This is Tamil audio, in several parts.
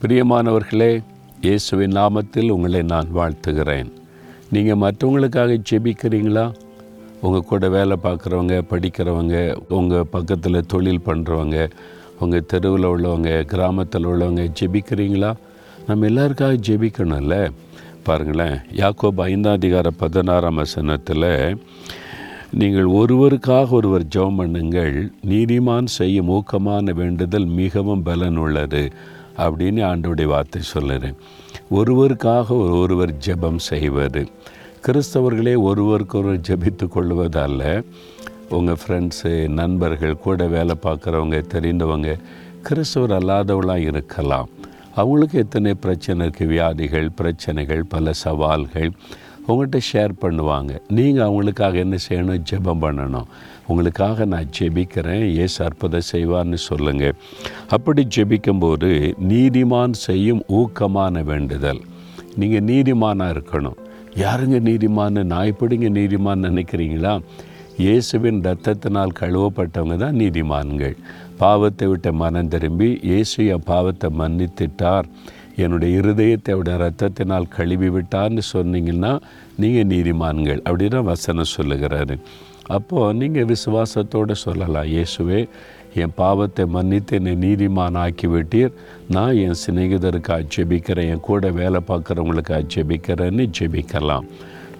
பிரியமானவர்களே இயேசுவின் நாமத்தில் உங்களை நான் வாழ்த்துகிறேன். நீங்கள் மற்றவங்களுக்காக ஜெபிக்கிறீங்களா? உங்கள் கூட வேலை பார்க்குறவங்க படிக்கிறவங்க உங்கள் பக்கத்தில் தொழில் பண்ணுறவங்க உங்கள் தெருவில் உள்ளவங்க கிராமத்தில் உள்ளவங்க ஜெபிக்கிறீங்களா? நம்ம எல்லாருக்காக ஜெபிக்கணும்ல? பாருங்களேன் யாக்கோப் ஐந்தாம் அதிகார பதினாறாம் வசனத்தில் நீங்கள் ஒருவருக்காக ஒருவர் ஜெபம் பண்ணுங்கள் நீதிமான் செய்யும் ஊக்கமான வேண்டுதல் மிகவும் பலன் உள்ளது அப்படின்னு ஆண்டோடைய வார்த்தை சொல்லுறேன் ஒருவருக்காக ஒரு ஒருவர் ஜெபம் செய்வது. கிறிஸ்தவர்களே ஒருவருக்கொருவர் ஜெபித்து கொள்வதல்ல. உங்கள் ஃப்ரெண்ட்ஸு நண்பர்கள் கூட வேலை பார்க்குறவங்க தெரிந்தவங்க கிறிஸ்தவர் அல்லாதவளாக இருக்கலாம். அவங்களுக்கு எத்தனை பிரச்சனை இருக்குது வியாதிகள் பிரச்சனைகள் பல சவால்கள். உங்கள்கிட்ட ஷேர் பண்ணுவாங்க. நீங்கள் அவங்களுக்காக என்ன செய்யணும்? ஜெபம் பண்ணணும். உங்களுக்காக நான் ஜெபிக்கிறேன். ஏசு அற்புதம் செய்வார்னு சொல்லுங்கள் அப்படி ஜெபிக்கும்போது நீதிமான் செய்யும் ஊக்கமான வேண்டுதல். நீங்கள் நீதிமானாக இருக்கணும். யாருங்க நீதிமான்னு? நான் எப்படிங்க நீதிமான் நினைக்கிறீங்களா? இயேசுவின் ரத்தத்தினால் கழுவப்பட்டவங்க தான் நீதிமான்கள். பாவத்தை விட்ட மனம் திரும்பி இயேசு என் பாவத்தை மன்னித்திட்டார். என்னுடைய இருதயத்தை அவருடைய ரத்தத்தினால் கழுவி விட்டான்னு சொன்னீங்கன்னா நீங்கள் நீதிமான்கள் அப்படின்னு வசனம் சொல்லுகிறாரு. அப்போது நீங்கள் விசுவாசத்தோடு சொல்லலாம் இயேசுவே என் பாவத்தை மன்னித்து என்னை நீதிமான் ஆக்கி விட்டீர் நான் என் சிநேகிதருக்கு ஜெபிக்கிறேன் என் கூட வேலை பார்க்குறவங்களுக்காக ஜெபிக்கிறேன்னு ஜெபிக்கலாம்.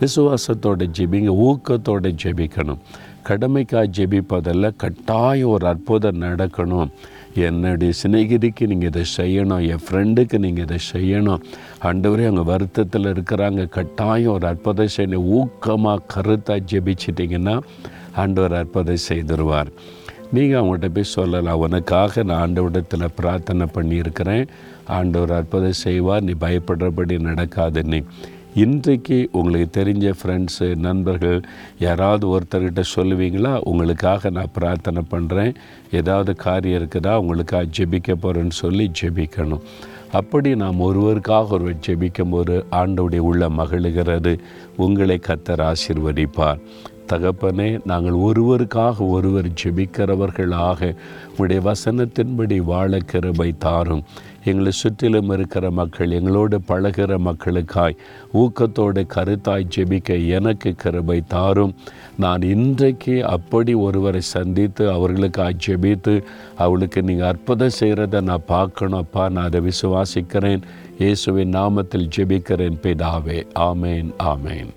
விசுவாசத்தோட ஜெபிங்க ஊக்கத்தோட ஜெபிக்கணும். கடமைக்காக ஜெபிப்பதில் கட்டாயம் ஒரு அற்புதம் நடக்கணும். என்னுடைய சிநேகிதிக்கு நீங்கள் இதை செய்யணும் என் ஃப்ரெண்டுக்கு நீங்கள் இதை செய்யணும். ஆண்டவரே அவங்க வருத்தத்தில் இருக்கிறாங்க கட்டாயம் ஒரு அற்புதம் செய்யணும். ஊக்கமாக கருத்தாக ஜெபிச்சிட்டிங்கன்னா ஆண்டவர் அற்புதம் செய்திருவார். நீங்கள் அவங்கள்ட்ட போய் சொல்லலாம் உனக்காக நான் ஆண்டவரிடத்தில் பிரார்த்தனை பண்ணியிருக்கிறேன். ஆண்டவர் அற்புதம் செய்வார் நீ பயப்படுறபடி நடக்காதுன்னு இன்றைக்கு உங்களுக்கு தெரிஞ்ச ஃப்ரெண்ட்ஸு நண்பர்கள் யாராவது ஒருத்தர்கிட்ட சொல்லுவீங்களா? உங்களுக்காக நான் பிரார்த்தனை பண்ணுறேன் ஏதாவது காரியம் இருக்குதா? உங்களுக்காக ஜெபிக்க போகிறேன்னு சொல்லி ஜெபிக்கணும். அப்படி நாம் ஒருவருக்காக ஒருவர் ஜெபிக்கும் போது ஆண்டவுடைய உள்ள மகளுகிறது உங்களை கத்தர் ஆசிர்வதிப்பார். தகப்பனே நாங்கள் ஒருவருக்காக ஒருவர் ஜெபிக்கிறவர்களாக உடைய வசனத்தின்படி வாழ கிருபை தாரும். எங்களை சுற்றிலும் இருக்கிற மக்கள் எங்களோடு பழகிற மக்களுக்காய் ஊக்கத்தோடு கருத்தாய் ஜெபிக்க எனக்கு கிருபை தாரும். நான் இன்றைக்கு அப்படி ஒருவரை சந்தித்து அவர்களுக்காய் ஜெபித்து அவளுக்கு நீங்கள் அற்புதம் செய்கிறத நான் பார்க்கணும். அப்பா நான் அதை விசுவாசிக்கிறேன். இயேசுவின் நாமத்தில் ஜெபிக்கிறேன். பிதாவே ஆமேன் ஆமேன்.